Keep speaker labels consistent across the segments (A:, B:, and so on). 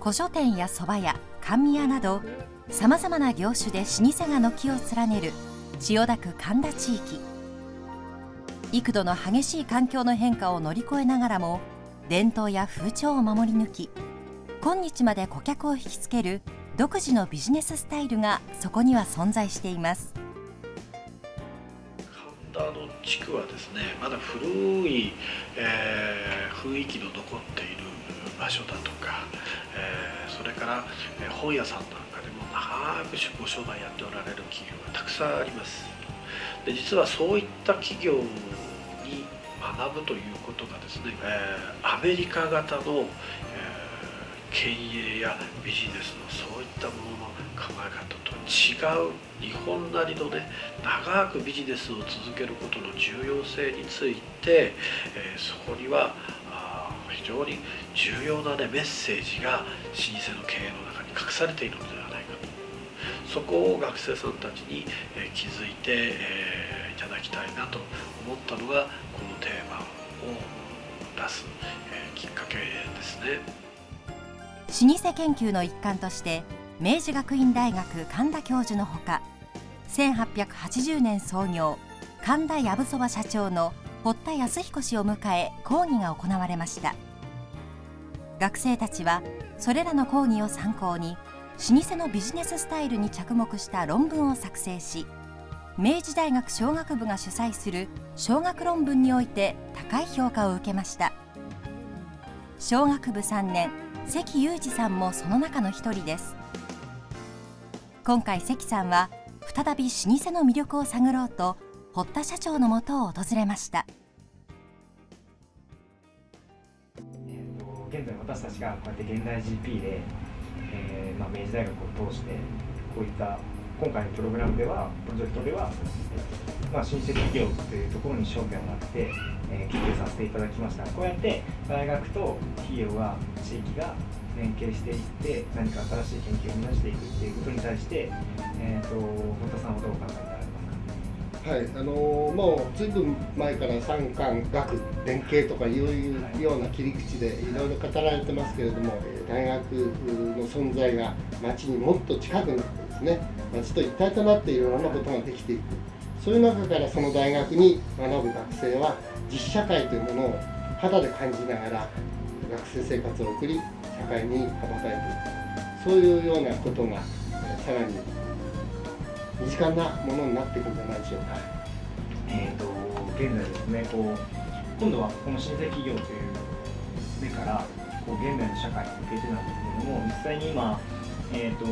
A: 古書店や蕎麦屋甘味屋などさまざまな業種で老舗が軒を連ねる千代田区神田地域。幾度の激しい環境の変化を乗り越えながらも伝統や風潮を守り抜き今日まで顧客を引きつける独自のビジネススタイルがそこには存在しています。
B: 神田の地区はですねまだ古い、えー、雰囲気の残っている場所だとか、えー、それから、え本屋さんなんかでも長くご商売やっておられる企業がたくさんあります。で実はそういった企業に学ぶということがですね、えー、アメリカ型のえ、経営やビジネスのそういったものの考え方と違う日本なりのね長くビジネスを続けることの重要性について、えー、そこには非常に重要な、ね、メッセージが老舗の経営の中に隠されているのではないかとそこを学生さんたちに、えー、気づいて、えー、いただきたいなと思ったのがこのテーマを出す、えー、きっかけですね。
A: 老舗研究の一環として明治学院大学神田教授のほか1880年創業神田やぶそば社長の堀田康彦氏を迎え講義が行われました。学生たちはそれらの講義を参考に老舗のビジネススタイルに着目した論文を作成し明治大学商学部が主催する商学論文において高い評価を受けました。商学部3年関裕二さんもその中の一人です。今回関さんは再び老舗の魅力を探ろうと堀田社長のもとを訪れました、
C: えーと、現在私たちがこうやって現代 GP で、えーまあ、明治大学を通してこういった今回のプログラムではプロジェクトでは、まあ、新設企業というところに焦点を当てて、えー、研究させていただきました。こうやって大学と企業が地域が連携していって何か新しい研究を生み出していくっていうことに対して、えーと、本田さんはどう考えになら
D: はいあのー、もうずいぶん前から産官学連携とかいうような切り口でいろいろ語られてますけれども大学の存在が町にもっと近くなってですね町と一体となっていろんなことができていく。そういう中からその大学に学ぶ学生は実社会というものを肌で感じながら学生生活を送り社会に羽ばたいていく。そういうようなことがさらに身近なものになっていくんじゃないでしょうか。
C: えーと、現在ですねこう今度はこの新生企業という目からこう現代の社会に向けてなんですけども実際に今えーと、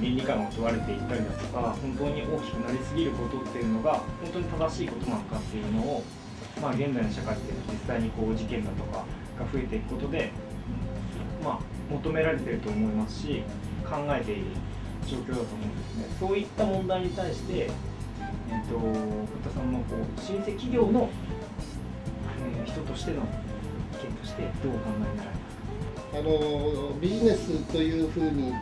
C: 倫理観を問われていったりだとか本当に大きくなりすぎることっていうのが本当に正しいことなのかっていうのを、まあ、現代の社会っていうのは実際にこう事件だとかが増えていくことで、まあ、求められてると思いますし考えている状況だと思うんですね。そういった問題に対して、えーと、堀田さんのこう新設企業の、えー、人としての意見としてどうお考えになられますか？
D: あのビジネスというふうに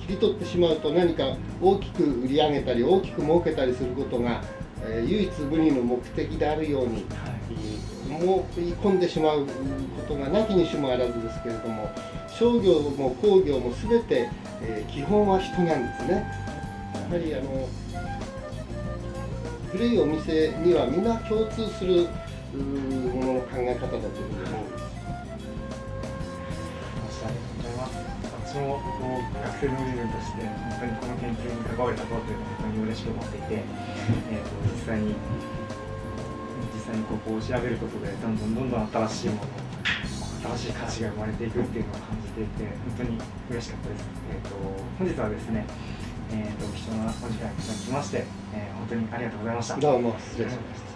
D: 切り取ってしまうと何か大きく売り上げたり大きく儲けたりすることが、えー、唯一無二の目的であるように、はい、もい込んでしまうことがなきにしもあらずですけれども商業も工業も全て、えー、基本は人なんですね。やはりあの古いお店にはみんな共通するものの考え方だというふうに思うんです。
C: 私も学生の身分として本当にこの研究に関われたことというのは本当に嬉しく思っていて、えーと、実際に際にここを調べることでどんどんどんどん新しいもの新しい価値が生まれていくっていうのを感じていて本当に嬉しかったです。えーと、本日はですねえーと、貴重なお時間いただきまして、えー、本当にありがとうございました。
D: どうも失礼しました。